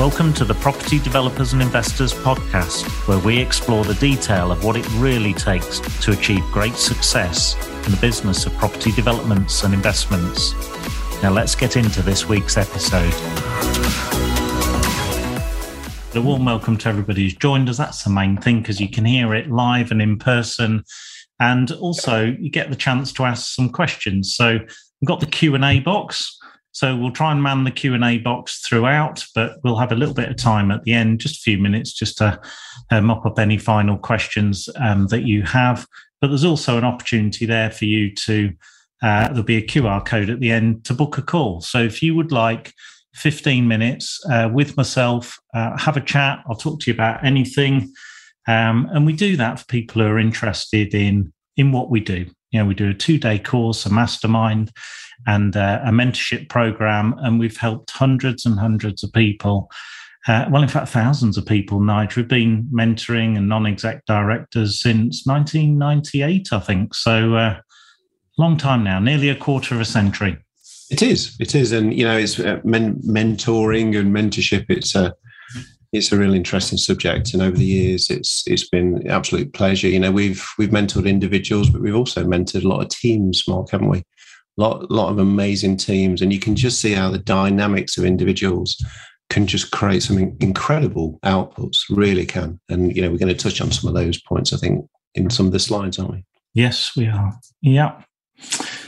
Welcome to the Property Developers and Investors podcast, where we explore the detail of what it really takes to achieve great success in the business of property developments and investments. Now, let's get into this week's episode. A warm welcome to everybody who's joined us. That's the main thing because you can hear it live and in person. And also, you get the chance to ask some questions. So, we've got the Q&A box so we'll try and man the Q and A box throughout, but we'll have a little bit of time at the end, just a few minutes, just to uh, mop up any final questions um, that you have. But there's also an opportunity there for you to. Uh, there'll be a QR code at the end to book a call. So if you would like 15 minutes uh, with myself, uh, have a chat. I'll talk to you about anything, um, and we do that for people who are interested in in what we do. You know, we do a two day course, a mastermind and uh, a mentorship program. And we've helped hundreds and hundreds of people. Uh, well, in fact, thousands of people, Nigel. We've been mentoring and non exec directors since 1998, I think. So, uh, long time now, nearly a quarter of a century. It is. It is. And, you know, it's uh, men- mentoring and mentorship. It's a, it's a really interesting subject, and over the years, it's it's been absolute pleasure. You know, we've we've mentored individuals, but we've also mentored a lot of teams, Mark, haven't we? Lot lot of amazing teams, and you can just see how the dynamics of individuals can just create some incredible outputs. Really can, and you know we're going to touch on some of those points. I think in some of the slides, aren't we? Yes, we are. Yeah.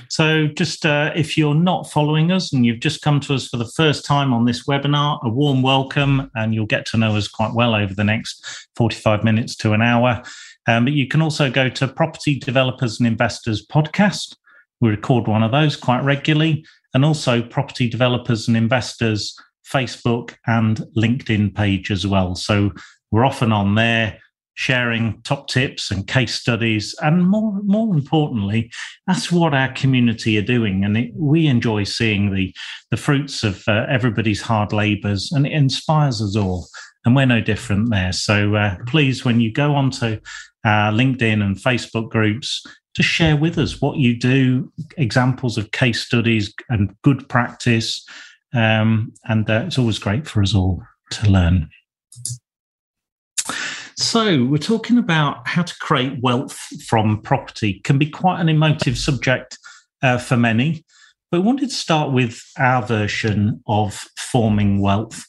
So, just uh, if you're not following us and you've just come to us for the first time on this webinar, a warm welcome, and you'll get to know us quite well over the next 45 minutes to an hour. Um, but you can also go to Property Developers and Investors podcast we record one of those quite regularly, and also property developers and investors Facebook and LinkedIn page as well. So we're often on there sharing top tips and case studies, and more more importantly, that's what our community are doing, and it, we enjoy seeing the the fruits of uh, everybody's hard labours, and it inspires us all. And we're no different there. So uh, please, when you go onto uh, LinkedIn and Facebook groups, to share with us what you do, examples of case studies and good practice. Um, and uh, it's always great for us all to learn. So, we're talking about how to create wealth from property. Can be quite an emotive subject uh, for many, but we wanted to start with our version of forming wealth.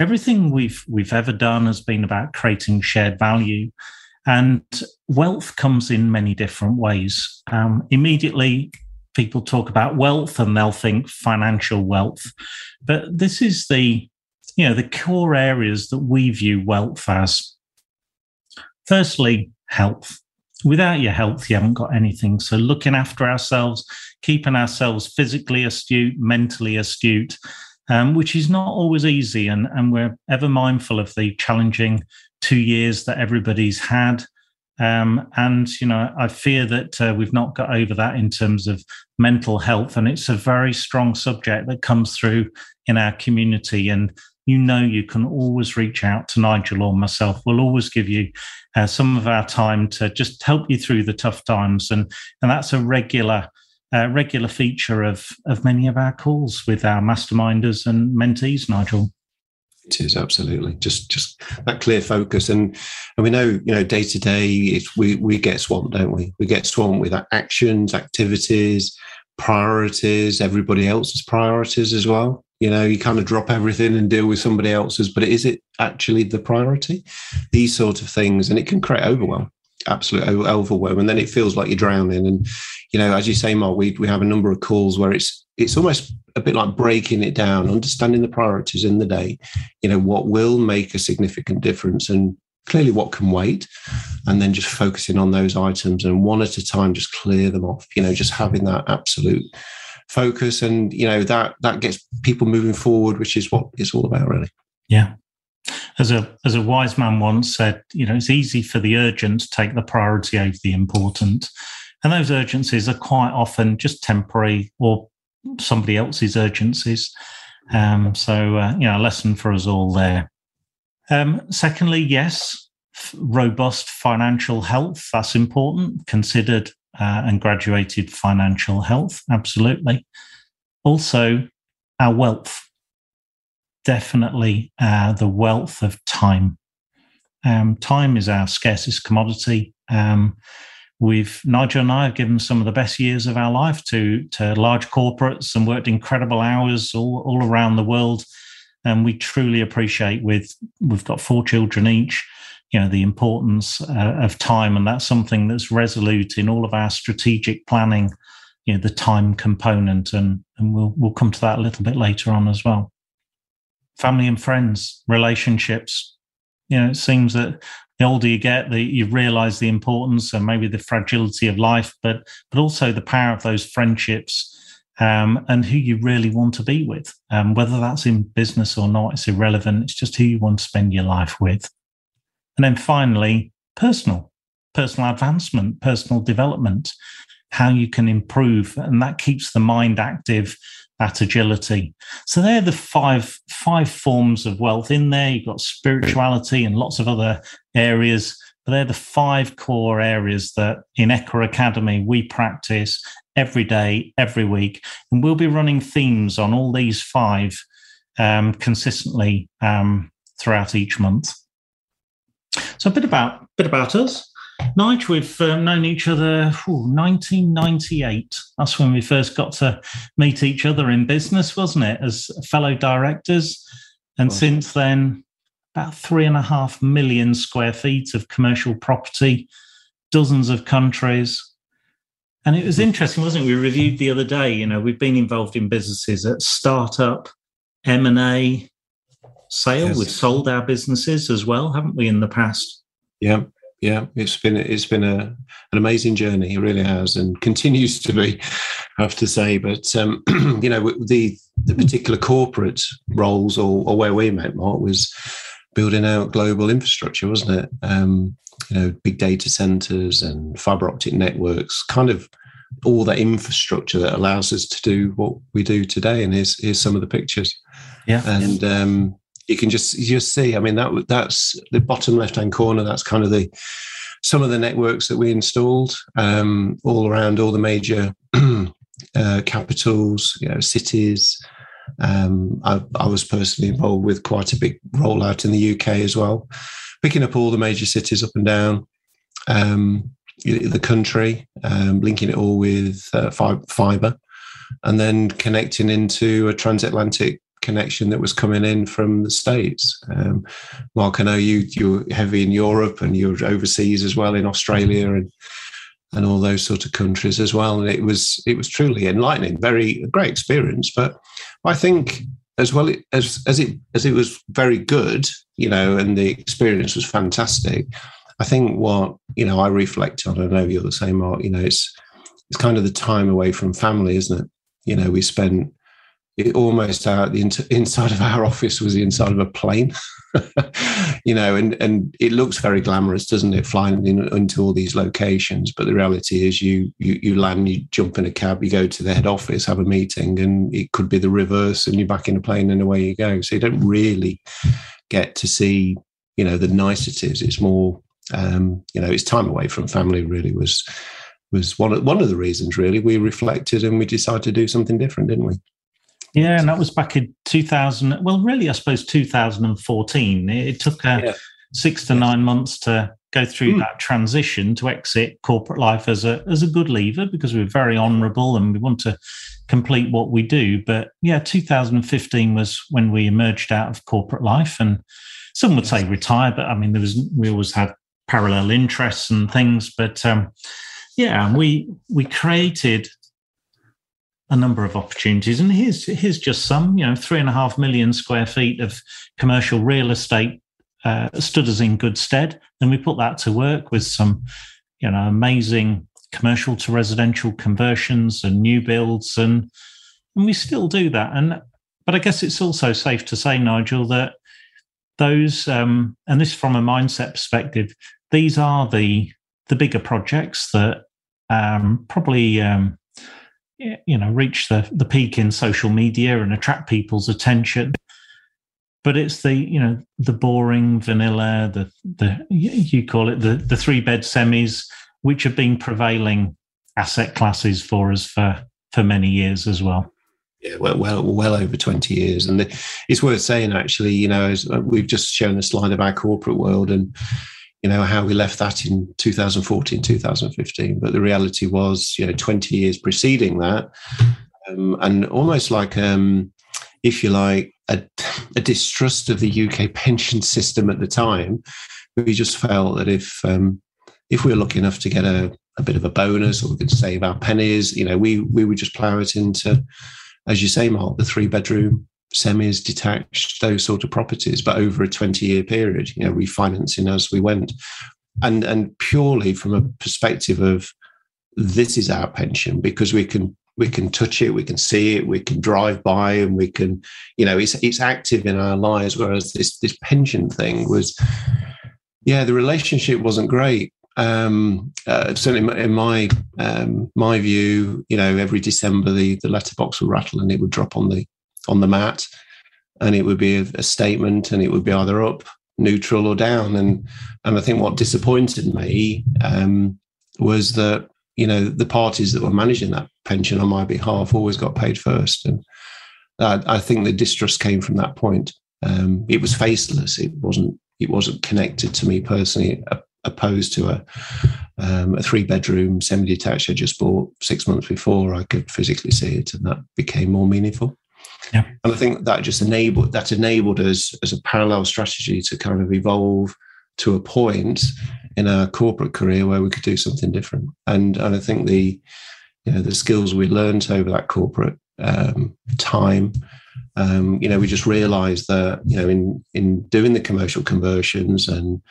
Everything we've we've ever done has been about creating shared value, and wealth comes in many different ways. Um, immediately, people talk about wealth and they'll think financial wealth. But this is the, you know, the core areas that we view wealth as. Firstly, health. Without your health, you haven't got anything. So looking after ourselves, keeping ourselves physically astute, mentally astute, um, which is not always easy. And, and we're ever mindful of the challenging two years that everybody's had. Um, and, you know, I fear that uh, we've not got over that in terms of mental health. And it's a very strong subject that comes through in our community. And you know, you can always reach out to Nigel or myself. We'll always give you uh, some of our time to just help you through the tough times. And, and that's a regular. Uh, regular feature of of many of our calls with our masterminders and mentees, Nigel. It is absolutely just just that clear focus, and and we know you know day to day we we get swamped, don't we? We get swamped with our actions, activities, priorities, everybody else's priorities as well. You know, you kind of drop everything and deal with somebody else's, but is it actually the priority? These sort of things, and it can create overwhelm absolute overwhelm and then it feels like you're drowning. And you know as you say mark we, we have a number of calls where it's it's almost a bit like breaking it down understanding the priorities in the day you know what will make a significant difference and clearly what can wait and then just focusing on those items and one at a time just clear them off you know just having that absolute focus. And you know that that gets people moving forward which is what it's all about really. Yeah as a as a wise man once said, you know, it's easy for the urgent to take the priority over the important, and those urgencies are quite often just temporary or somebody else's urgencies. Um, so, uh, you know, a lesson for us all there. Um, secondly, yes, robust financial health that's important. Considered uh, and graduated financial health, absolutely. Also, our wealth definitely uh, the wealth of time. Um, time is our scarcest commodity. Um, we've Nigel and I have given some of the best years of our life to to large corporates and worked incredible hours all, all around the world. And we truly appreciate with we've got four children each, you know, the importance uh, of time, and that's something that's resolute in all of our strategic planning. You know, the time component, and and we'll we'll come to that a little bit later on as well family and friends, relationships. You know, it seems that the older you get, the, you realize the importance and maybe the fragility of life, but but also the power of those friendships um, and who you really want to be with. Um, whether that's in business or not, it's irrelevant. It's just who you want to spend your life with. And then finally, personal, personal advancement, personal development, how you can improve, and that keeps the mind active that agility. So they're the five five forms of wealth in there. You've got spirituality and lots of other areas, but they're the five core areas that in Equa Academy we practice every day, every week, and we'll be running themes on all these five um, consistently um, throughout each month. So a bit about bit about us. Nigel, we've um, known each other ooh, 1998. That's when we first got to meet each other in business, wasn't it, as fellow directors? And oh. since then, about three and a half million square feet of commercial property, dozens of countries. And it was interesting, wasn't it? We reviewed the other day. You know, we've been involved in businesses at startup, M and A, sale. Yes. We've sold our businesses as well, haven't we, in the past? Yeah, yeah, it's been it's been a an amazing journey. It really has, and continues to be. I have to say, but um, you know, the the particular corporate roles or, or where we met, Mark, was building out global infrastructure, wasn't it? Um, you know, big data centers and fiber optic networks, kind of all that infrastructure that allows us to do what we do today. And here's here's some of the pictures. Yeah, and um, you can just you just see. I mean, that that's the bottom left hand corner. That's kind of the some of the networks that we installed um, all around all the major uh, capitals, you know, cities. Um, I, I, was personally involved with quite a big rollout in the UK as well, picking up all the major cities up and down um, the country, um, linking it all with uh, fiber, and then connecting into a transatlantic connection that was coming in from the states. Um, Mark, I know you you're heavy in Europe and you're overseas as well in Australia and and all those sort of countries as well. And it was it was truly enlightening, very great experience. But I think as well as as it as it was very good, you know, and the experience was fantastic. I think what you know I reflect on. I know you're the same, Mark. You know, it's it's kind of the time away from family, isn't it? You know, we spent it almost out the inside of our office was the inside of a plane. You know and and it looks very glamorous doesn't it flying in, into all these locations but the reality is you, you you land you jump in a cab you go to the head office have a meeting and it could be the reverse and you're back in a plane and away you go. So you don't really get to see you know the niceties. It's more um you know it's time away from family really was was one of one of the reasons really. We reflected and we decided to do something different didn't we yeah, and that was back in 2000. Well, really, I suppose 2014. It took uh, yeah. six to nine months to go through mm. that transition to exit corporate life as a as a good leaver because we're very honourable and we want to complete what we do. But yeah, 2015 was when we emerged out of corporate life, and some would say retire, but I mean, there was we always had parallel interests and things. But um, yeah, we we created a number of opportunities. And here's here's just some, you know, three and a half million square feet of commercial real estate uh, stood us in good stead. Then we put that to work with some, you know, amazing commercial to residential conversions and new builds, and and we still do that. And but I guess it's also safe to say, Nigel, that those um, and this from a mindset perspective, these are the the bigger projects that um, probably um, you know reach the the peak in social media and attract people's attention but it's the you know the boring vanilla the the you call it the the three bed semis which have been prevailing asset classes for us for for many years as well Yeah, well, well, well over 20 years. And it's worth saying, actually, you know, as uh, we've just shown a slide of our corporate world and, you know, how we left that in 2014, 2015. But the reality was, you know, 20 years preceding that, um, and almost like, um, if you like, a, a, distrust of the UK pension system at the time. We just felt that if um, if we were lucky enough to get a, a bit of a bonus or we could save our pennies, you know, we we would just plough it into as you say, Mark, the three bedroom semis, detached, those sort of properties, but over a 20 year period, you know, refinancing as we went. And, and purely from a perspective of this is our pension because we can we can touch it, we can see it, we can drive by, and we can, you know, it's it's active in our lives. Whereas this this pension thing was, yeah, the relationship wasn't great um, uh, certainly in my um, my view, you know, every December the the letterbox would rattle and it would drop on the on the mat, and it would be a, a, statement, and it would be either up, neutral, or down. And and I think what disappointed me um, was that you know the parties that were managing that pension on my behalf always got paid first, and I, I think the distrust came from that point. Um, it was faceless. It wasn't. It wasn't connected to me personally opposed to a um, a three bedroom semi detached I just bought six months before I could physically see it, and that became more meaningful. Yeah. And I think that just enabled that enabled us as a parallel strategy to kind of evolve to a point in our corporate career where we could do something different. And and I think the you know the skills we learned over that corporate um, time um, you know, we just realised that you know, in in doing the commercial conversions and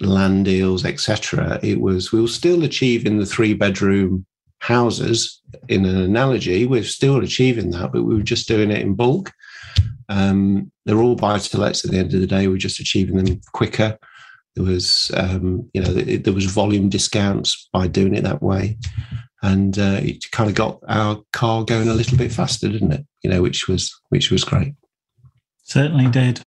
land deals, etc., it was we were still achieving the three bedroom houses. In an analogy, we're still achieving that, but we were just doing it in bulk. Um, they're all buy to lets at the end of the day. We're just achieving them quicker. There was, um, you know, there was volume discounts by doing it that way, and uh, it kind of got our car going a little bit faster, didn't it? You know, which was which was great. Certainly did.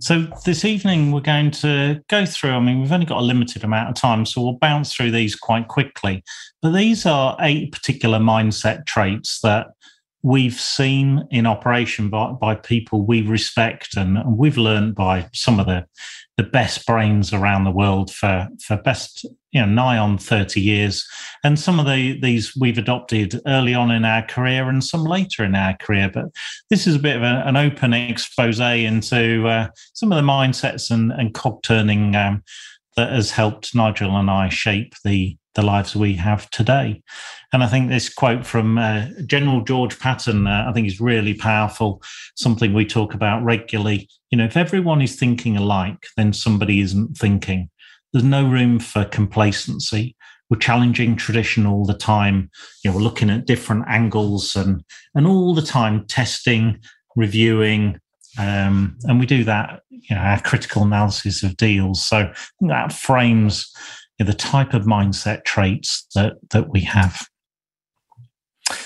So this evening we're going to go through. I mean, we've only got a limited amount of time, so we'll bounce through these quite quickly. But these are eight particular mindset traits that we've seen in operation by, by people we respect and, we've learned by some of the the best brains around the world for for best you know nigh on 30 years. And some of the these we've adopted early on in our career and some later in our career. But this is a bit of a, an open expose into uh, some of the mindsets and, and cog turning um, that has helped nigel and i shape the the lives we have today. And I think this quote from uh, General George Patton, uh, I think is really powerful, something we talk about regularly. You know, if everyone is thinking alike, then somebody isn't thinking. There's no room for complacency. We're challenging tradition all the time. You know, we're looking at different angles and and all the time testing, reviewing, um, and we do that. You know, our critical analysis of deals. So that frames you know, the type of mindset traits that that we have.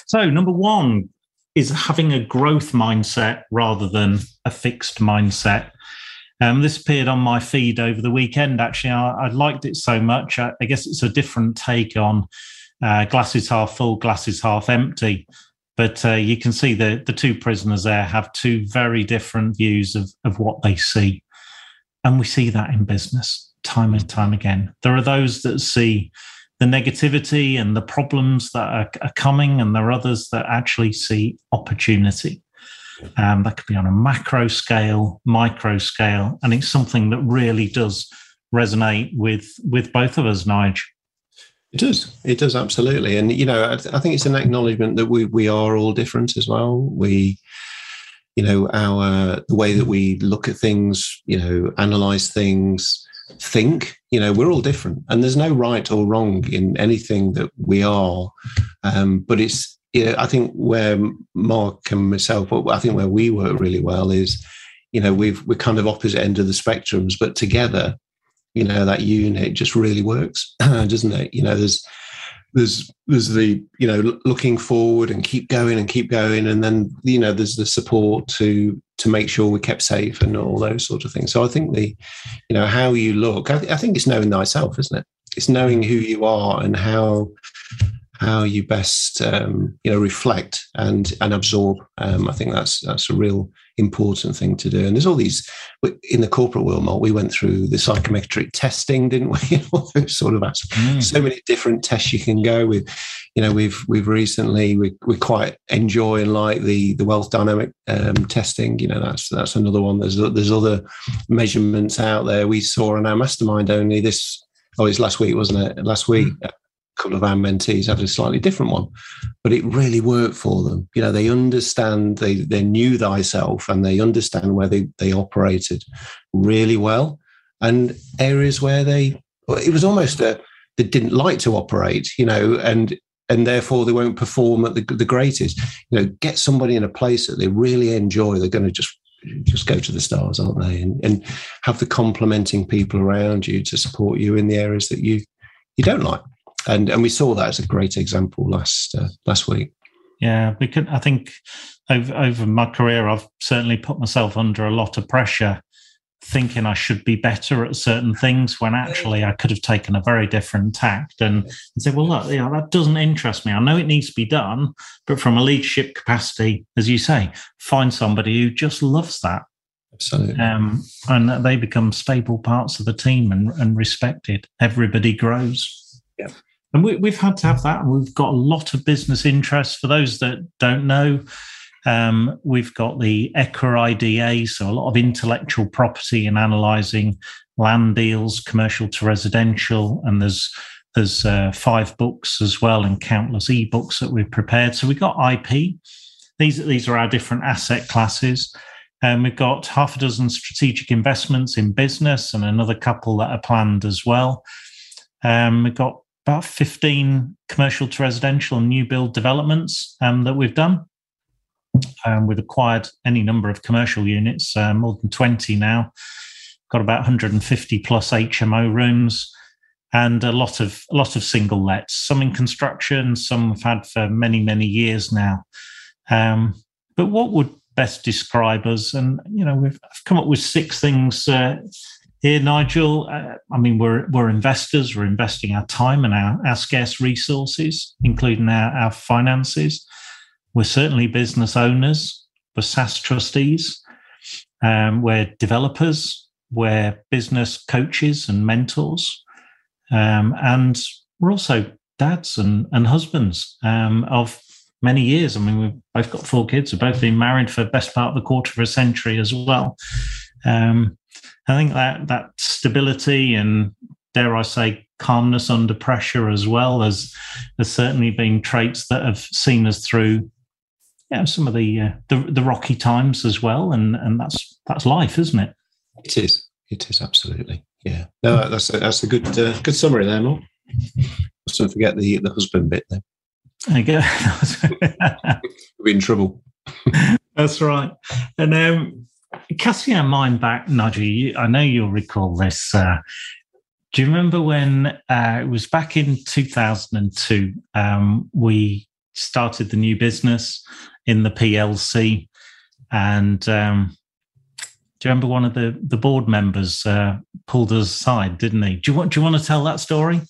So, number one is having a growth mindset rather than a fixed mindset. Um, this appeared on my feed over the weekend. Actually, I, I liked it so much. I, I, guess it's a different take on uh, glasses half full, glasses half empty. But uh, you can see the the two prisoners there have two very different views of of what they see, and we see that in business time and time again. There are those that see the negativity and the problems that are, are coming, and there are others that actually see opportunity. Um, that could be on a macro scale, micro scale, and it's something that really does resonate with with both of us, Nigel. It does. It does absolutely, and you know, I, I think it's an acknowledgement that we we are all different as well. We you know our the way that we look at things you know analyze things think. You know, we're all different, and there's no right or wrong in anything that we are. Um, but it's, you know, I think where Mark and myself, I think where we work really well is, you know, we've we're kind of opposite end of the spectrums, but together, you know, that unit just really works, doesn't it? You know, there's there's there's the you know looking forward and keep going and keep going and then you know there's the support to to make sure we kept safe and all those sort of things so i think the you know how you look i, th- I think it's knowing thyself isn't it it's knowing who you are and how how you best um, you know reflect and and absorb. Um, I think that's that's a real important thing to do. And there's all these in the corporate world. Mark, we went through the psychometric testing, didn't we? all those sort of mm. so many different tests you can go with. You know, we've we've recently we we quite enjoy and like the the wealth dynamic um, testing. You know, that's that's another one. There's there's other measurements out there. We saw in our mastermind only this. Oh, it's last week, wasn't it? Last week, mm couple of our mentees had a slightly different one, but it really worked for them. You know, they understand, they they knew thyself, and they understand where they they operated really well, and areas where they it was almost a they didn't like to operate. You know, and and therefore they won't perform at the, the greatest. You know, get somebody in a place that they really enjoy. They're going to just just go to the stars, aren't they? And, and have the complementing people around you to support you in the areas that you you don't like and and we saw that as a great example last uh, last week. Yeah, because I think over over my career, I've certainly put myself under a lot of pressure, thinking I should be better at certain things when actually I could have taken a very different tact and, and said, "Well, look, you know, that doesn't interest me. I know it needs to be done, but from a leadership capacity, as you say, find somebody who just loves that." Absolutely. Um, and they become stable parts of the team and, and respected. Everybody grows. Yeah. And we, have had to have that. We've got a lot of business interests. For those that don't know, um, we've got the ECHA IDA, so a lot of intellectual property and analysing land deals, commercial to residential, and there's there's uh, five books as well and countless ebooks that we've prepared. So we've got IP. These these are our different asset classes. And um, we've got half a dozen strategic investments in business and another couple that are planned as well. Um, we've got about 15 commercial to residential and new build developments um, that we've done. Um, we've acquired any number of commercial units, uh, more than 20 now. Got about 150 plus HMO rooms and a lot of a lot of single lets. Some in construction, some we've had for many many years now. Um, but what would best describe us? And you know, we've come up with six things uh, here, Nigel. Uh, I mean, we're we're investors. We're investing our time and our, our scarce resources, including our, our finances. We're certainly business owners. We're SSAS trustees. Um, we're developers. We're business coaches and mentors, um, and we're also dads and, and husbands um, of many years. I mean, we've both got four kids. We've both been married for the best part of the quarter of a century as well. Um, I think that that stability and dare I say calmness under pressure as well as there's certainly been traits that have seen us through you know, some of the, uh, the, the rocky times as well. And and that's that's life isn't it? It is. It is absolutely. Yeah. No that's a, that's a good uh, good summary there Mark. Don't forget the the husband bit there there you go. We'll be in trouble. That's right. And um casting our mind back, Nigel, I know you'll recall this. Uh, do you remember when uh, it was back in 2002? Um, we started the new business in the PLC, and um, do you remember one of the the board members uh, pulled us aside, didn't he? Do you want Do you want to tell that story?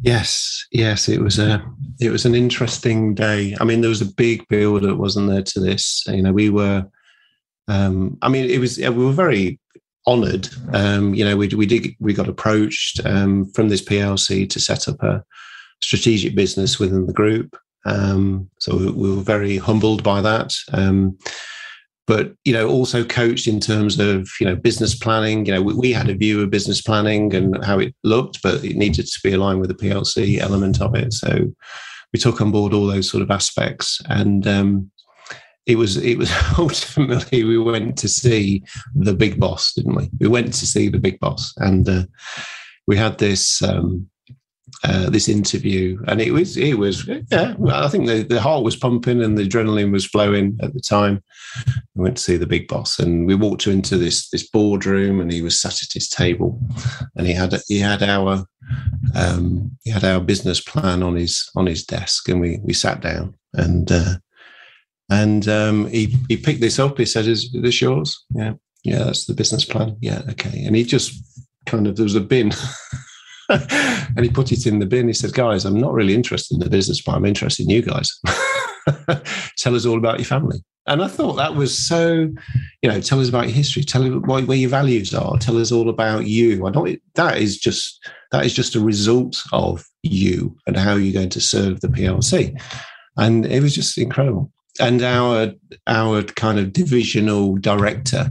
Yes, yes, it was a it was an interesting day. I mean, there was a big build up, wasn't there, to this? You know, we were um, I mean, it was we were very honoured. Um, you know, we we did we got approached um, from this PLC to set up a strategic business within the group. Um, so we were very humbled by that. Um, but you know, also coached in terms of you know business planning. You know, we, we, had a view of business planning and how it looked, but it needed to be aligned with the PLC element of it. So we took on board all those sort of aspects and um, it was it was ultimately we went to see the big boss, didn't we? We went to see the big boss, and uh, we had this um, uh, this interview, and it was it was yeah. I think the, the heart was pumping and the adrenaline was flowing at the time. We went to see the big boss, and we walked into this this boardroom, and he was sat at his table, and he had he had our um, he had our business plan on his on his desk, and we we sat down and. Uh, and um, he he picked this up. He said, "Is this yours?" Yeah, yeah, that's the business plan. Yeah, okay. And he just kind of there was a bin and he put it in the bin. He said, Guys, I'm not really interested in the business, but I'm interested in you guys. tell us all about your family. And I thought that was so, you know, tell us about your history, tell us where your values are, tell us all about you. I don't, that is just, that is just a result of you and how you're going to serve the PLC. And it was just incredible. And our, our kind of divisional director,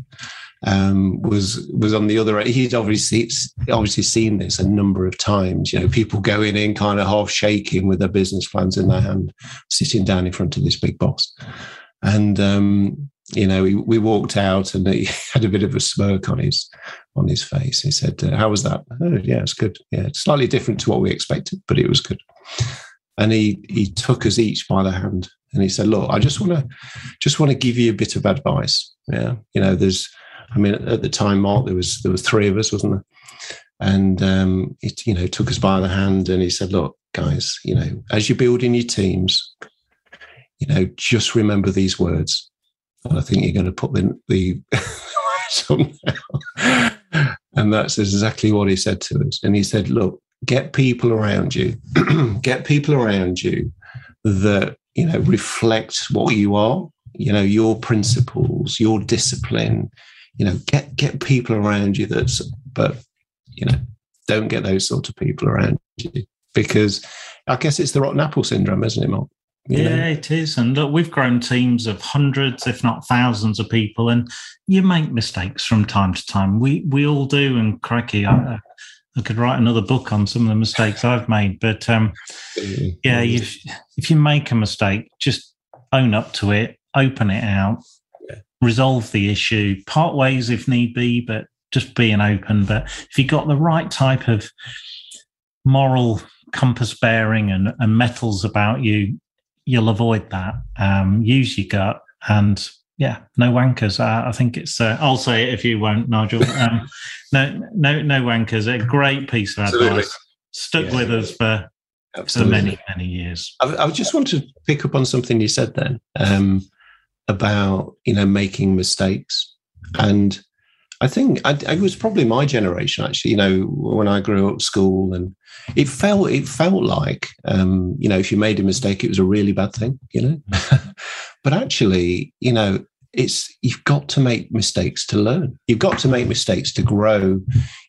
um, was was on the other. He'd obviously obviously seen this a number of times. You know, people going in kind of half shaking with their business plans in their hand, sitting down in front of this big boss, and um, you know, we, we, walked out and he had a bit of a smirk on his on his face. He said, uh, "How was that?" Oh, yeah, it's good. Yeah, slightly different to what we expected, but it was good. And he he took us each by the hand and he said, "Look, I just want to just want to give you a bit of advice. Yeah, you know, there's." I mean, at the time, Mark, there was there was three of us, wasn't there? And um, it, you know, took us by the hand and he said, "Look, guys, you know, as you're building your teams, you know, just remember these words." And I think you're going to put the the and that's exactly what he said to us. And he said, "Look, get people around you, get people around you that you know reflect what you are." You know, your principles, your discipline, you know, get get people around you that's, but you know, don't get those sort of people around you because I guess it's the rotten apple syndrome, isn't it, Mark? You yeah, know? it is. And look, we've grown teams of hundreds, if not thousands, of people, and you make mistakes from time to time. We we all do. And cracky, I, I could write another book on some of the mistakes I've made. But um, yeah, if if you make a mistake, just own up to it, open it out, resolve the issue, part ways if need be, but just being open. But if you've got the right type of moral compass bearing and, and metals about you, you'll avoid that. Um, use your gut and yeah, no wankers. Uh, I think it's. Uh, I'll say it if you won't, Nigel. Um, no, no, no wankers. A great piece of Absolutely. advice. Stuck yeah. with us for for many, many years. I, I, just want to pick up on something you said then. Um, about you know making mistakes and i think I, it was probably my generation actually you know when i grew up school and it felt it felt like um, you know if you made a mistake it was a really bad thing you know but actually you know it's you've got to make mistakes to learn. You've got to make mistakes to grow.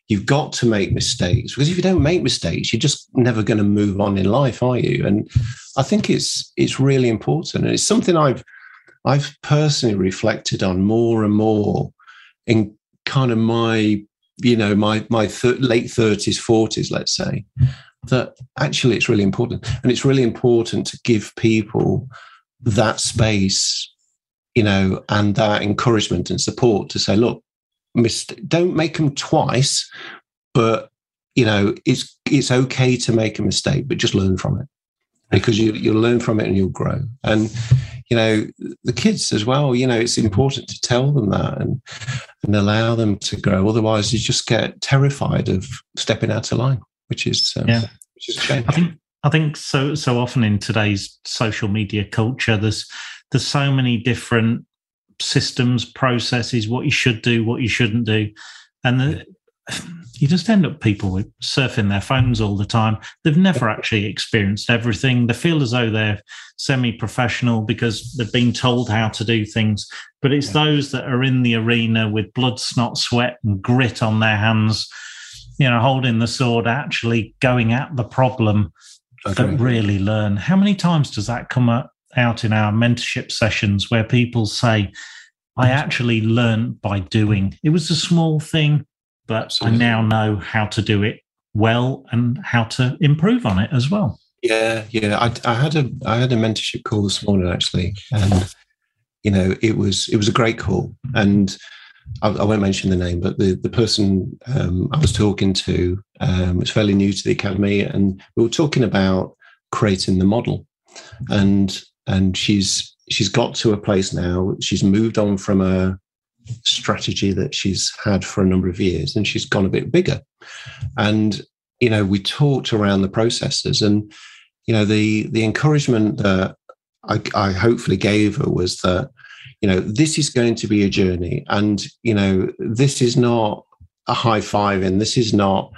You've got to make mistakes because if you don't make mistakes you're just never going to move on in life are you? And i think it's it's really important. And it's something i've I've personally reflected on more and more in kind of my, you know, my my late thirties, forties, let's say, that actually it's really important, and it's really important to give people that space, you know, and that encouragement and support to say, look, mist- don't make them twice, but you know, it's it's okay to make a mistake, but just learn from it because you you'll learn from it and you'll grow. And you know, the kids as well, you know, it's important to tell them that and, and allow them to grow. Otherwise, you just get terrified of stepping out of line, which is, um, yeah. which is a shame. I think, I think so, so often in today's social media culture, there's, there's so many different systems, processes, what you should do, what you shouldn't do. And the, you just end up people with surfing their phones all the time. They've never actually experienced everything. They feel as though they're semi-professional because they've been told how to do things. But it's those that are in the arena with blood, snot, sweat, and grit on their hands, you know, holding the sword, actually going at the problem okay. that really learn. How many times does that come out in our mentorship sessions where people say, I actually learned by doing. It was a small thing but Absolutely. I now know how to do it well and how to improve on it as well. Yeah, yeah. I, I had a I had a mentorship call this morning actually, and you know it was it was a great call, and I, I won't mention the name, but the the person um, I was talking to um, was fairly new to the academy, and we were talking about creating the model, and and she's she's got to a place now. She's moved on from a strategy that she's had for a number of years and she's gone a bit bigger and you know we talked around the processes and you know the the encouragement that I, I hopefully gave her was that you know this is going to be a journey. And you know this is not a high five and this is not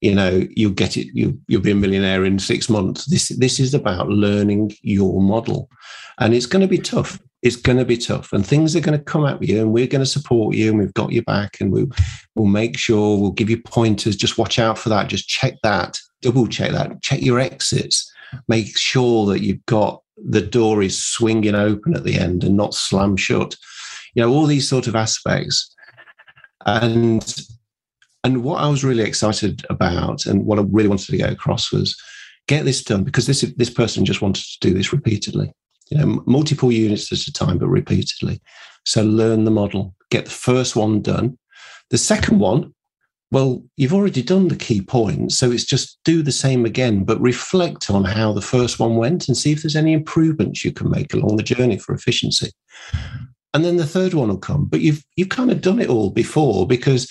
you know you'll get it you, you'll be a millionaire in six months. This this is about learning your model. And it's going to be tough. It's going to be tough. And things are going to come at you and we're going to support you and we've got your back and we'll, we'll make sure we'll give you pointers. Just watch out for that. Just check that. Double check that. Check your exits. Make sure that you've got the door is swinging open at the end and not slam shut you know all these sort of aspects and and what i was really excited about and what i really wanted to get across was get this done because this this person just wanted to do this repeatedly you know, multiple units at a time, but repeatedly. So learn the model, get the first one done. The second one, well, you've already done the key points. So it's just do the same again, but reflect on how the first one went and see if there's any improvements you can make along the journey for efficiency. And then the third one will come. But you've you've kind of done it all before because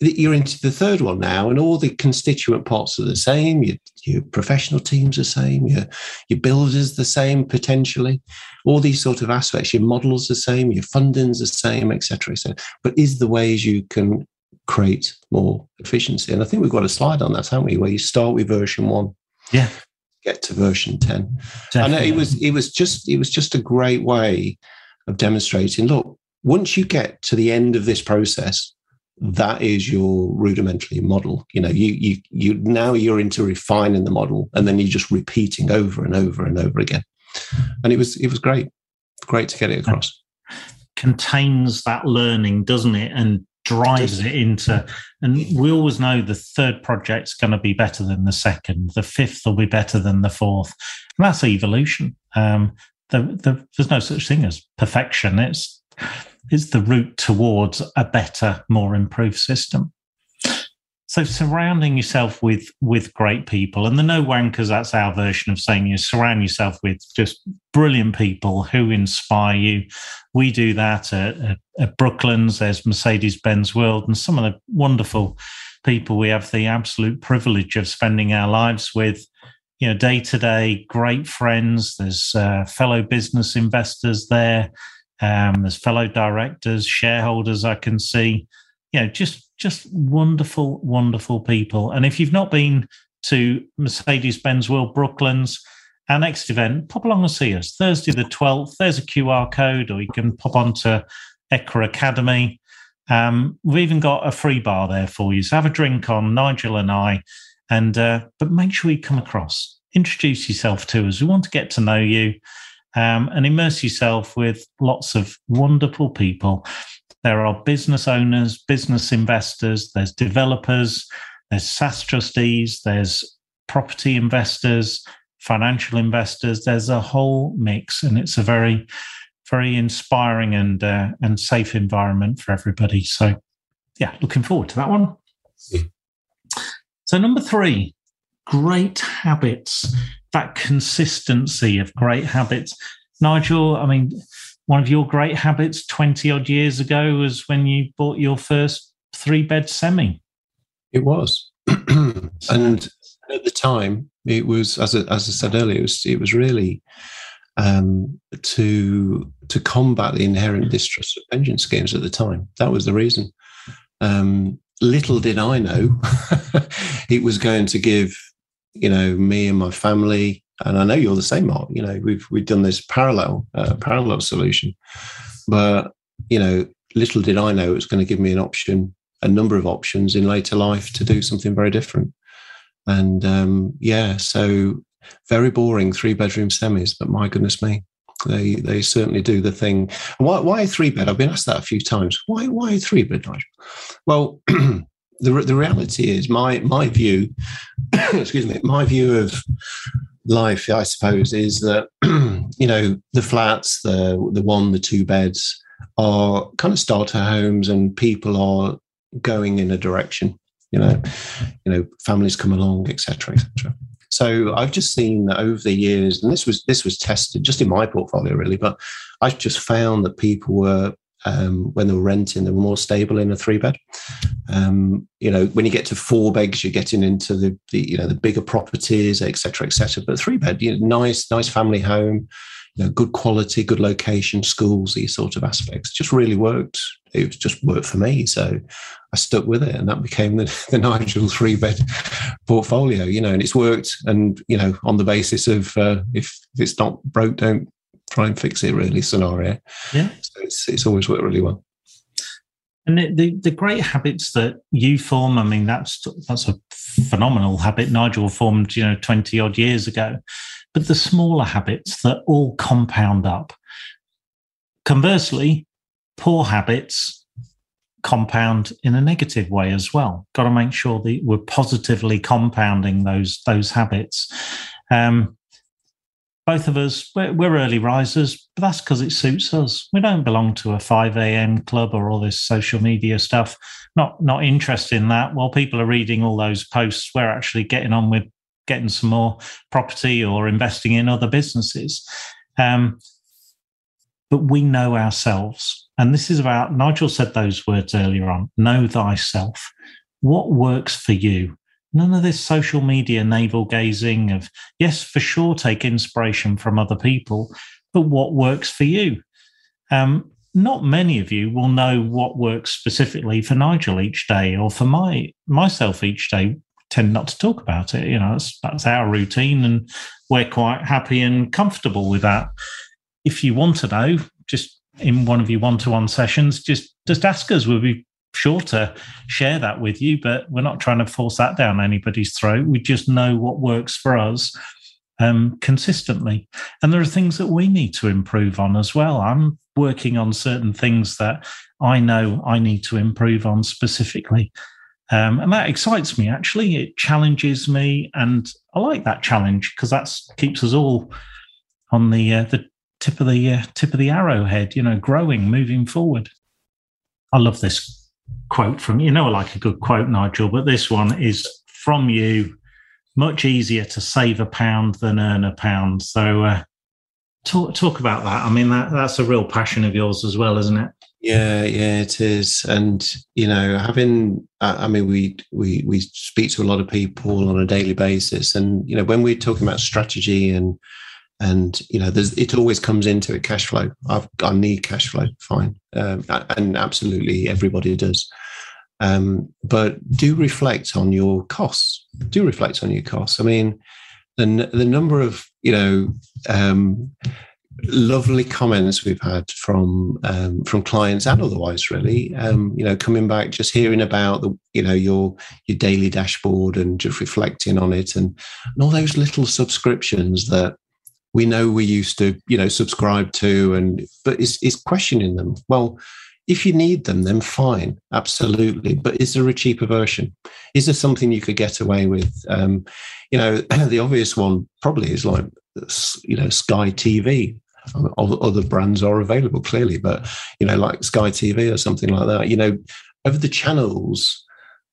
you're into the third one now, and all the constituent parts are the same. Your, your professional teams are the same. Your your builders the same potentially. All these sort of aspects. Your models the same. Your funding's the same, etc. etc. But is the ways you can create more efficiency? And I think we've got a slide on that, haven't we? Where you start with version one. Yeah. Get to version ten. Definitely. And it was it was just it was just a great way of demonstrating. Look, once you get to the end of this process that is your rudimentary model you know you you you now you're into refining the model and then you're just repeating over and over and over again and it was it was great great to get it across contains that learning doesn't it and drives it into and we always know the third project's going to be better than the second. The fifth will be better than the fourth. And that's evolution. Um the, the, there's no such thing as perfection. It's is the route towards a better, more improved system. So surrounding yourself with with great people, and the no wankers, that's our version of saying you surround yourself with just brilliant people who inspire you. We do that at, at, at Brooklands. There's Mercedes Benz World, and some of the wonderful people we have the absolute privilege of spending our lives with. You know, day to day, great friends. There's uh, fellow business investors there. Um, there's fellow directors, shareholders I can see. You know, just just wonderful, wonderful people. And if you've not been to Mercedes Benz World Brooklands, our next event, pop along and see us. Thursday the 12th, there's a QR code, or you can pop onto ECRA Academy. Um, we've even got a free bar there for you. So have a drink on Nigel and I. And uh, but make sure you come across, introduce yourself to us. We want to get to know you um, and immerse yourself with lots of wonderful people. There are business owners, business investors, there's developers, there's SSAS trustees, there's property investors, financial investors. There's a whole mix, and it's a very, very inspiring and uh, and safe environment for everybody. So, yeah, looking forward to that one. So, number three, great habits that consistency of great habits. Nigel, I mean, one of your great habits 20 odd years ago was when you bought your first three bed semi. It was. and at the time, it was, as I, as I said earlier, it was, it was really um, to, to combat the inherent distrust of pension schemes at the time. That was the reason. Um, little did I know it was going to give you know, me and my family, and I know you're the same, Mark. You know, we've we've done this parallel uh, parallel solution, but you know, little did I know it was going to give me an option, a number of options in later life to do something very different. And um, yeah, so very boring three bedroom semis, but my goodness me, they they certainly do the thing. Why why three bed? I've been asked that a few times. Why why three bed, Nigel? Well. the, the reality is my my view excuse me my view of life i suppose is that you know the flats the the one the two beds are kind of starter homes and people are going in a direction you know you know families come along etc etc so i've just seen that over the years and this was this was tested just in my portfolio really but i've just found that people were um, when they were renting, they were more stable in a three bed. Um, you know, when you get to four beds, you're getting into the, the you know the bigger properties, etc., etc. But three bed, you know, nice, nice family home, you know, good quality, good location, schools, these sort of aspects, just really worked it just worked for me. So I stuck with it, and that became the, the Nigel three bed portfolio. You know, and it's worked. And you know, on the basis of uh, if, if it's not broke, don't try and fix it. Really, scenario. Yeah. So it's it's always worked really well. And the, the, great habits that you form, I mean, that's that's a phenomenal habit Nigel formed, you know, twenty odd years ago. But the smaller habits that all compound up. Conversely, poor habits compound in a negative way as well. Got to make sure that we're positively compounding those those habits. Um, both of us, we're, we're early risers, but that's because it suits us. We don't belong to a 5 a.m. club or all this social media stuff. Not not interested in that. While people are reading all those posts, we're actually getting on with getting some more property or investing in other businesses. Um, but we know ourselves. And this is about, Nigel said those words earlier on know thyself. What works for you? None of this social media navel gazing of, yes, for sure, take inspiration from other people, but what works for you? Um, not many of you will know what works specifically for Nigel each day or for my myself each day. Tend not to talk about it. You know, that's, that's our routine, and we're quite happy and comfortable with that if you want to know, just in one of your one-to-one sessions, just just ask us. We'll be sure to share that with you, but we're not trying to force that down anybody's throat. We just know what works for us um, consistently. And there are things that we need to improve on as well. I'm working on certain things that I know I need to improve on specifically. Um, and that excites me actually. It challenges me, and I like that challenge because that keeps us all on the uh, the tip of the uh, tip of the arrowhead. You know, growing, moving forward. I love this quote from you know I like a good quote, Nigel, but this one is from you. Much easier to save a pound than earn a pound. So uh, talk talk about that. I mean, that that's a real passion of yours as well, isn't it? Yeah, yeah, it is. And you know, having I mean, we we we speak to a lot of people on a daily basis, and you know, when we're talking about strategy and and you know there's it always comes into it cash flow. I've, i need cash flow fine. Um, and absolutely everybody does. Um, but do reflect on your costs. Do reflect on your costs. I mean the, the number of you know um, lovely comments we've had from um, from clients and otherwise really um, you know coming back just hearing about the you know your your daily dashboard and just reflecting on it and, and all those little subscriptions that we know we used to, you know, subscribe to, and but is is questioning them. Well, if you need them, then fine, absolutely. But is there a cheaper version? Is there something you could get away with? Um, you know, the obvious one probably is like, you know, Sky TV. Other brands are available clearly, but you know, like Sky TV or something like that. You know, over the channels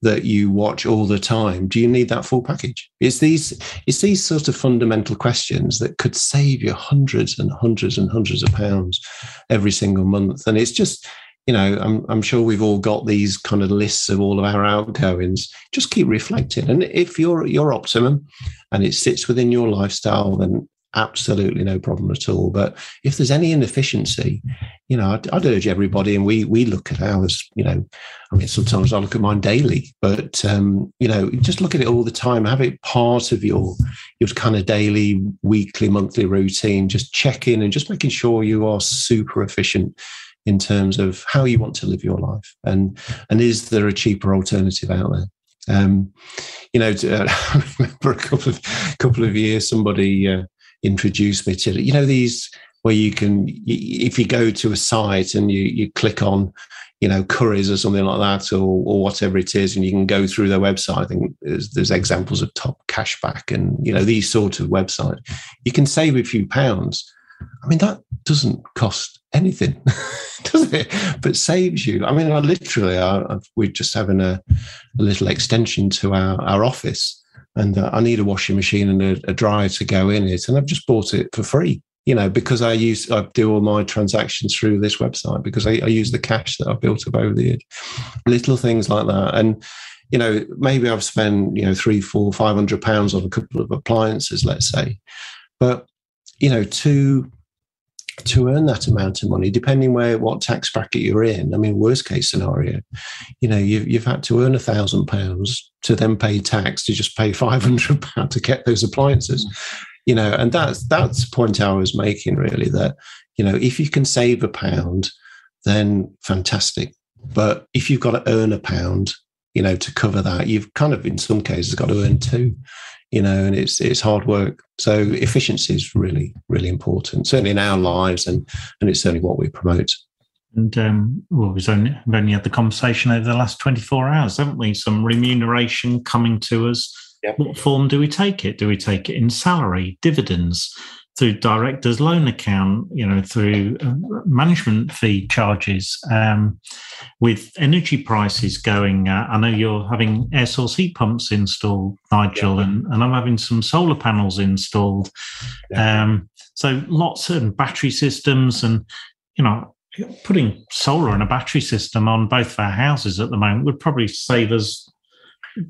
that you watch all the time do you need that full package? It's these it's these sort of fundamental questions that could save you hundreds and hundreds and hundreds of pounds every single month. And it's just you know I'm, I'm sure we've all got these kind of lists of all of our outgoings. Just keep reflecting. And if you're your optimum and it sits within your lifestyle then absolutely no problem at all. But if there's any inefficiency, you know, I'd, I'd, urge everybody, and we we look at ours. You know, I mean, sometimes I look at mine daily, but um, you know, just look at it all the time. Have it part of your your kind of daily, weekly, monthly routine. Just check in and just making sure you are super efficient in terms of how you want to live your life, and and is there a cheaper alternative out there? Um, you know, uh, I remember a couple of couple of years somebody uh, introduced me to you know these where you can if you go to a site and you you click on you know Currys or something like that or or whatever it is and you can go through their website i think there's, there's examples of TopCashback and you know these sort of websites you can save a few pounds. I mean that doesn't cost anything does it? But saves you. I mean I literally I, we're just having a, a little extension to our, our office and uh, I need a washing machine and a, a, dryer to go in it, and I've just bought it for free. You know, because I use I do all my transactions through this website because I, I use the cash that I've built up over the years. Little things like that, and you know, maybe I've spent you know three, four, five hundred pounds on a couple of appliances, let's say, but you know, to to earn that amount of money, depending where what tax bracket you're in. I mean, worst case scenario, you know, you've, you've had to earn a thousand pounds to then pay tax to just pay five hundred pounds to get those appliances. You know, and that's that's the point I was making really that you know if you can save a pound, then fantastic. But if you've got to earn a pound, you know, to cover that, you've kind of in some cases got to earn two you know, and it's it's hard work. So efficiency is really really important, certainly in our lives, and and it's certainly what we promote. And um, well, we've only, we've only had the conversation over the last 24 hours, haven't we? Some remuneration coming to us. Yep. What form do we take it? Do we take it in salary, dividends? through director's loan account, you know, through uh, management fee charges, um, with energy prices going. Uh, I know you're having air source heat pumps installed, Nigel, yeah. and, and I'm having some solar panels installed. Yeah. Um, so lots of battery systems, and you know, putting solar and a battery system on both of our houses at the moment would probably save us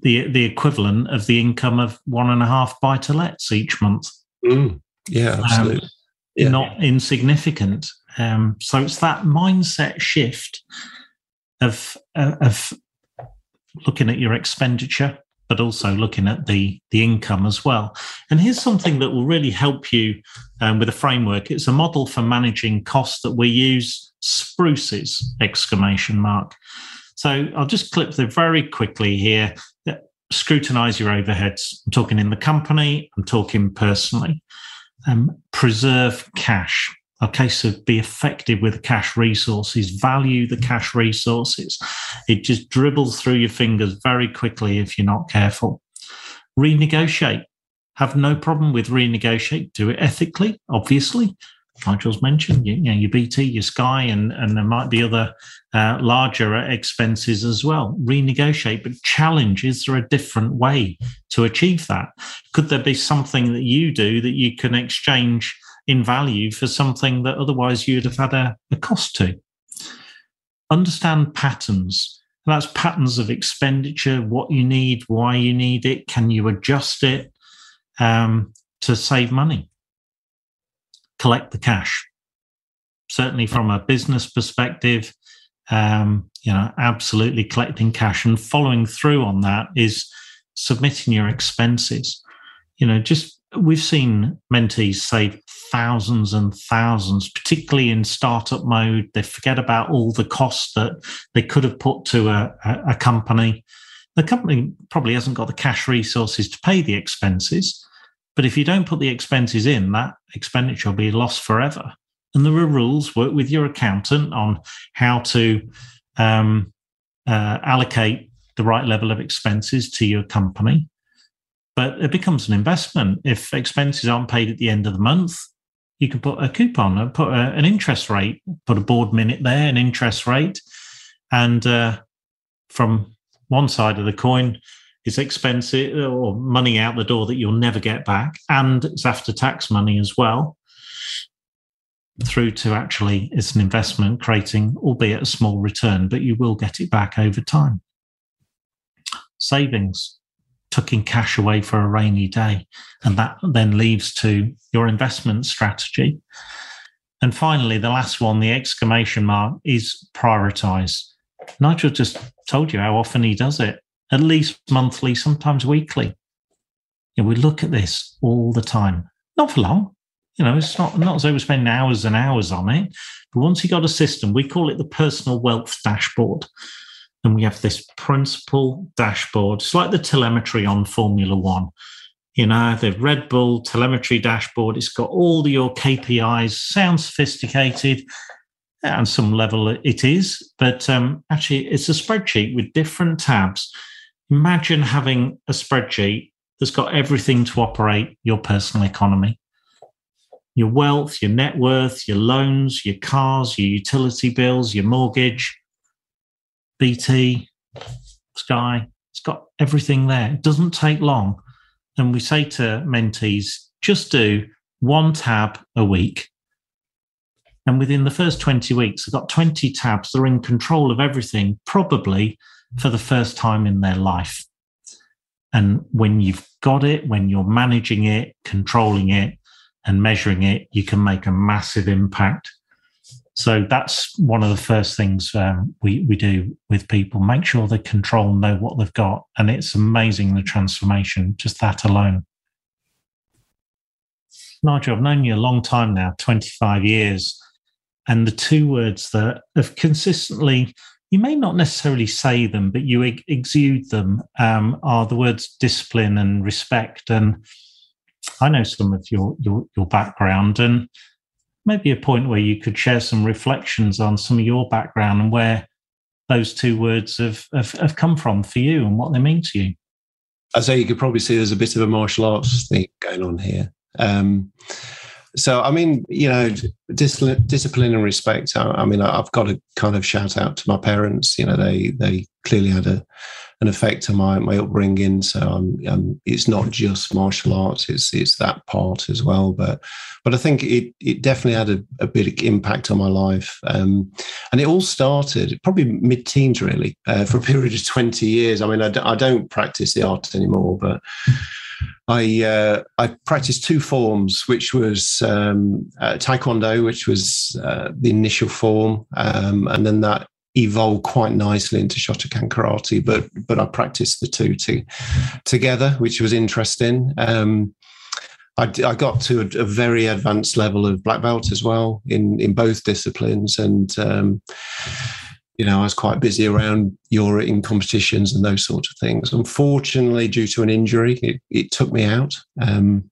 the the equivalent of the income of one and a half buy to lets each month. Mm. Yeah, um, absolutely. Um, yeah. Not insignificant. Um, so it's that mindset shift of uh, of looking at your expenditure, but also looking at the the income as well. And here's something that will really help you um, with a framework. It's a model for managing costs that we use. Spruces! Exclamation mark. So I'll just clip through very quickly here. Scrutinize your overheads. I'm talking in the company. I'm talking personally um, preserve cash. A case of be effective with cash resources, value the cash resources. It just dribbles through your fingers very quickly if you're not careful. Renegotiate. Have no problem with renegotiate. Do it ethically, obviously. Nigel's mentioned, you, know, your BT, your Sky, and, and there might be other uh, larger expenses as well. Renegotiate, but challenge is there a different way to achieve that? Could there be something that you do that you can exchange in value for something that otherwise you'd have had a, a cost to? Understand patterns. That's patterns of expenditure, what you need, why you need it, can you adjust it um, to save money? collect the cash. Certainly, from a business perspective, um, you know, absolutely collecting cash and following through on that is submitting your expenses. You know, just we've seen mentees save thousands and thousands, particularly in startup mode. They forget about all the costs that they could have put to a, a company. The company probably hasn't got the cash resources to pay the expenses. But if you don't put the expenses in, that expenditure will be lost forever. And there are rules. Work with your accountant on how to um, uh, allocate the right level of expenses to your company. But it becomes an investment. If expenses aren't paid at the end of the month, you can put a coupon, uh, put a, an interest rate, put a board minute there, an interest rate, and uh, from one side of the coin, it's expensive or money out the door that you'll never get back. And it's after tax money as well, through to actually it's an investment creating, albeit a small return, but you will get it back over time. Savings, tucking cash away for a rainy day. And that then leads to your investment strategy. And finally, the last one, the exclamation mark, is prioritize. Nigel just told you how often he does it at least monthly, sometimes weekly. You know, we look at this all the time, not for long. You know, it's not, not as though we're spending hours and hours on it. But once you got a system, we call it the personal wealth dashboard. And we have this principal dashboard. It's like the telemetry on Formula One. You know, the Red Bull telemetry dashboard. It's got all your KPIs, sounds sophisticated. And some level, it is, but um, actually, it's a spreadsheet with different tabs Imagine having a spreadsheet that's got everything to operate your personal economy your wealth, your net worth, your loans, your cars, your utility bills, your mortgage, BT, Sky. It's got everything there. It doesn't take long. And we say to mentees, just do one tab a week. And within the first 20 weeks, they've got 20 tabs. They're in control of everything, probably for the first time in their life. And when you've got it, when you're managing it, controlling it, and measuring it, you can make a massive impact. So that's one of the first things um, we we do with people: make sure they control, know what they've got, and it's amazing the transformation just that alone. Nigel, I've known you a long time now, twenty five years, and the two words that have consistently you may not necessarily say them, but you exude them um, are the words discipline and respect. And I know some of your your, your background and maybe a point where you could share some reflections on some of your background and where those two words have, have, have come from for you and what they mean to you. I say you could probably see there's a bit of a martial arts thing going on here. Um, so, I mean, you know, discipline, discipline and respect. I, I, mean, I've got to kind of shout out to my parents. You know, they they clearly had a an effect on my my upbringing. So I'm, I'm, it's not just martial arts; it's it's that part as well. But but I think it it definitely had a, a big impact on my life. Um, and it all started probably mid teens, really, uh, for a period of twenty years. I mean, I d- I don't practice the art anymore, but. I uh, I practiced two forms, which was um, uh, Taekwondo, which was uh, the initial form, um, and then that evolved quite nicely into Shotokan karate, but but I practiced the two to, together, which was interesting. Um, I, I, got to a, a, very advanced level of black belt as well in in both disciplines, and um, you know I was quite busy around Europe in competitions and those sorts of things. Unfortunately, due to an injury, it, it took me out. Um,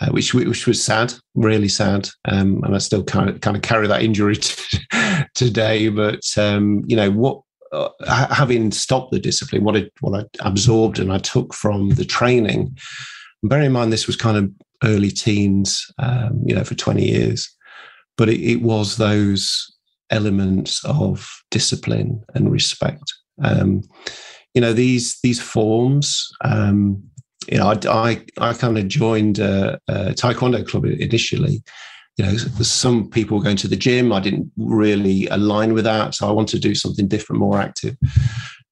uh, which which was sad, really sad, um, and I still kind of kind of carry that injury today. But um, you know what, uh, having stopped the discipline, what I what I absorbed and I took from the training. Bear in mind, this was kind of early teens, um, you know, for twenty years, but it, it, was those elements of discipline and respect. Um, you know, these these forms um, you know, I, I, I kind of joined a, a, taekwondo club initially. You know, some people going to the gym. I didn't really align with that, so I wanted to do something different, more active.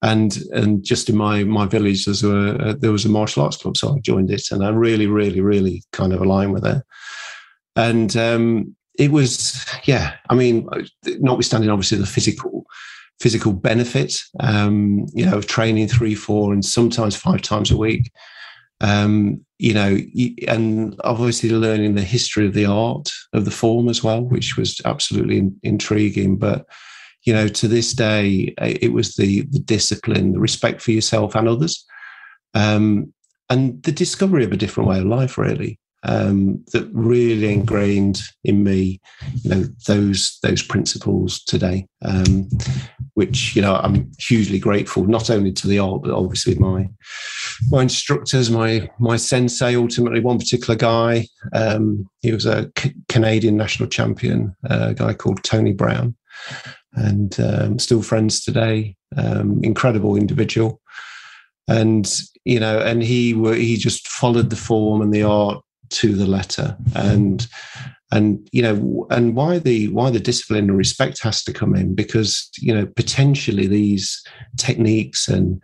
And and just in my my village, a, there was a martial arts club, so I joined it, and I really, really, really kind of aligned with it. And um, it was, yeah, I mean, notwithstanding obviously the physical physical benefit, um, you know, of training three, four, and sometimes five times a week um, you know, and obviously learning the history of the art of the form as well, which was absolutely in, intriguing. But you know, to this day, it was the the discipline, the respect for yourself and others, um, and the discovery of a different way of life. Really, um, that really ingrained in me, you know, those those principles today, um, which you know I'm hugely grateful not only to the art but obviously my my instructors, my my sensei. Ultimately, one particular guy, um, he was a C- Canadian national champion, a guy called Tony Brown, and um, still friends today. Um, incredible individual, and you know, and he were he just followed the form and the art to the letter. And and you know and why the why the discipline and respect has to come in because you know potentially these techniques and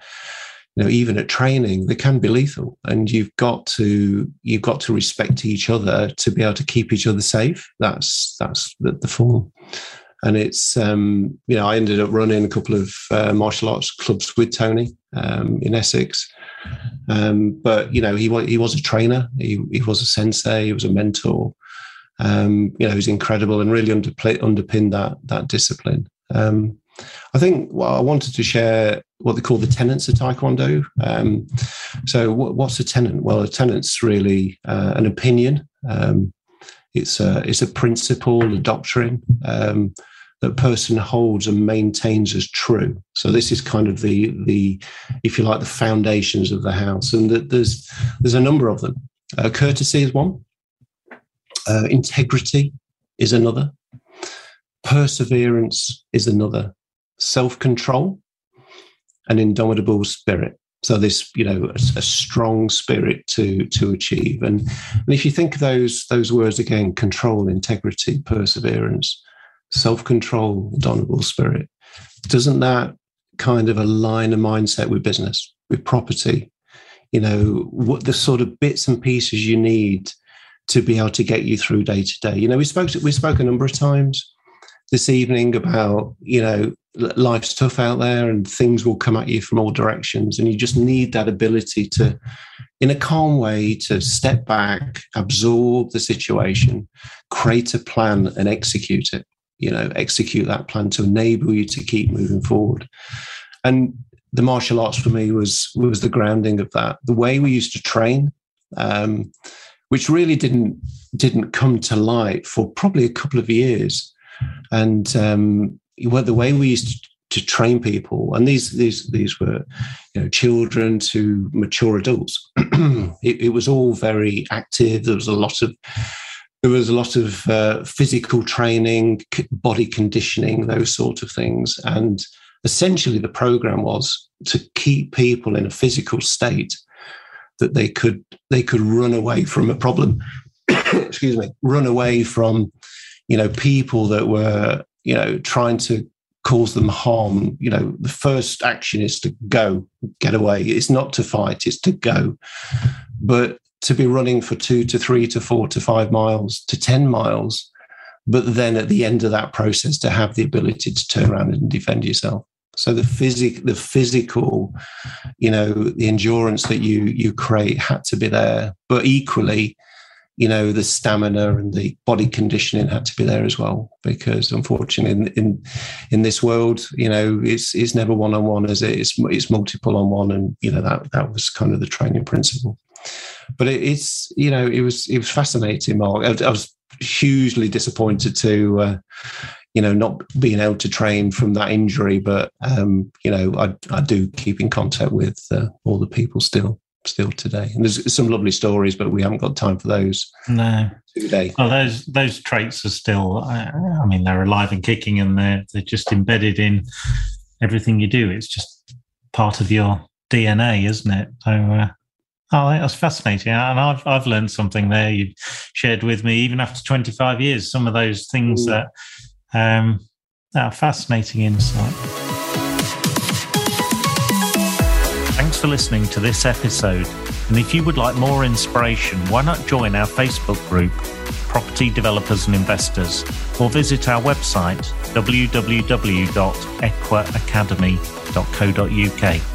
you know even at training they can be lethal. And you've got to you've got to respect each other to be able to keep each other safe. That's that's the, the form. And it's um, you know I ended up running a couple of uh, martial arts clubs with Tony um, in Essex, um, but you know, he was he was a trainer. He, he was a sensei. He was a mentor. Um, you know, he's incredible and really underplay, underpinned that that discipline. Um, I think well, I wanted to share what they call the tenets of Taekwondo. Um, so, what, what's a tenet? Well, a tenet's really uh, an opinion. Um, it's a it's a principle, a doctrine. That person holds and maintains as true. So this is kind of the the if you like the foundations of the house, and that there's there's a number of them. Uh, courtesy is one. Uh, integrity is another. Perseverance is another. Self control an indomitable spirit. So this, you know, a, a, strong spirit to to achieve. And and if you think of those those words again, control, integrity, perseverance, self control, Donable spirit. Doesn't that kind of align a mindset with business, with property? You know, what the sort of bits and pieces you need to be able to get you through day to day. You know, we spoke we spoke a number of times this evening about you know life's tough out there and things will come at you from all directions and you just need that ability to in a calm way to step back absorb the situation create a plan and execute it you know execute that plan to enable you to keep moving forward and the martial arts for me was was the grounding of that the way we used to train um, which really didn't didn't come to light for probably a couple of years and um, the way we used to train people, and these these these were, you know, children to mature adults. it, it, was all very active. There was a lot of there was a lot of uh, physical training, body conditioning, those sort of things, and essentially the program was to keep people in a physical state that they could they could run away from a problem. excuse me, run away from you know people that were you know trying to cause them harm. You know the first action is to go get away. It's not to fight it's to go. But to be running for two to three to four to five miles to 10 miles but then at the end of that process to have the ability to turn around and defend yourself. So the physic the physical you know the endurance that you you create had to be there but equally you know the stamina and the body conditioning had to be there as well because unfortunately in in, in this world you know it's it's never one on one as it? It's it's multiple on one and you know that that was kind of the training principle but it, it's you know it was it was fascinating mark I, I was hugely disappointed to uh, you know not being able to train from that injury but um you know i i do keep in contact with uh, all the people still still today. And there's some lovely stories, but we haven't got time for those. No. Today. Well, those those traits are still. I mean, they're alive and kicking, and they're they're just embedded in everything you do. It's just part of your DNA, isn't it? So. Uh, Oh, that's fascinating, and I've I've learned something there. You shared with me, even after twenty five years, some of those things mm. that um, are fascinating insight. Thanks for listening to this episode. And if you would like more inspiration, why not join our Facebook group, Property Developers and Investors, or visit our website, www.equiacademy.co.uk.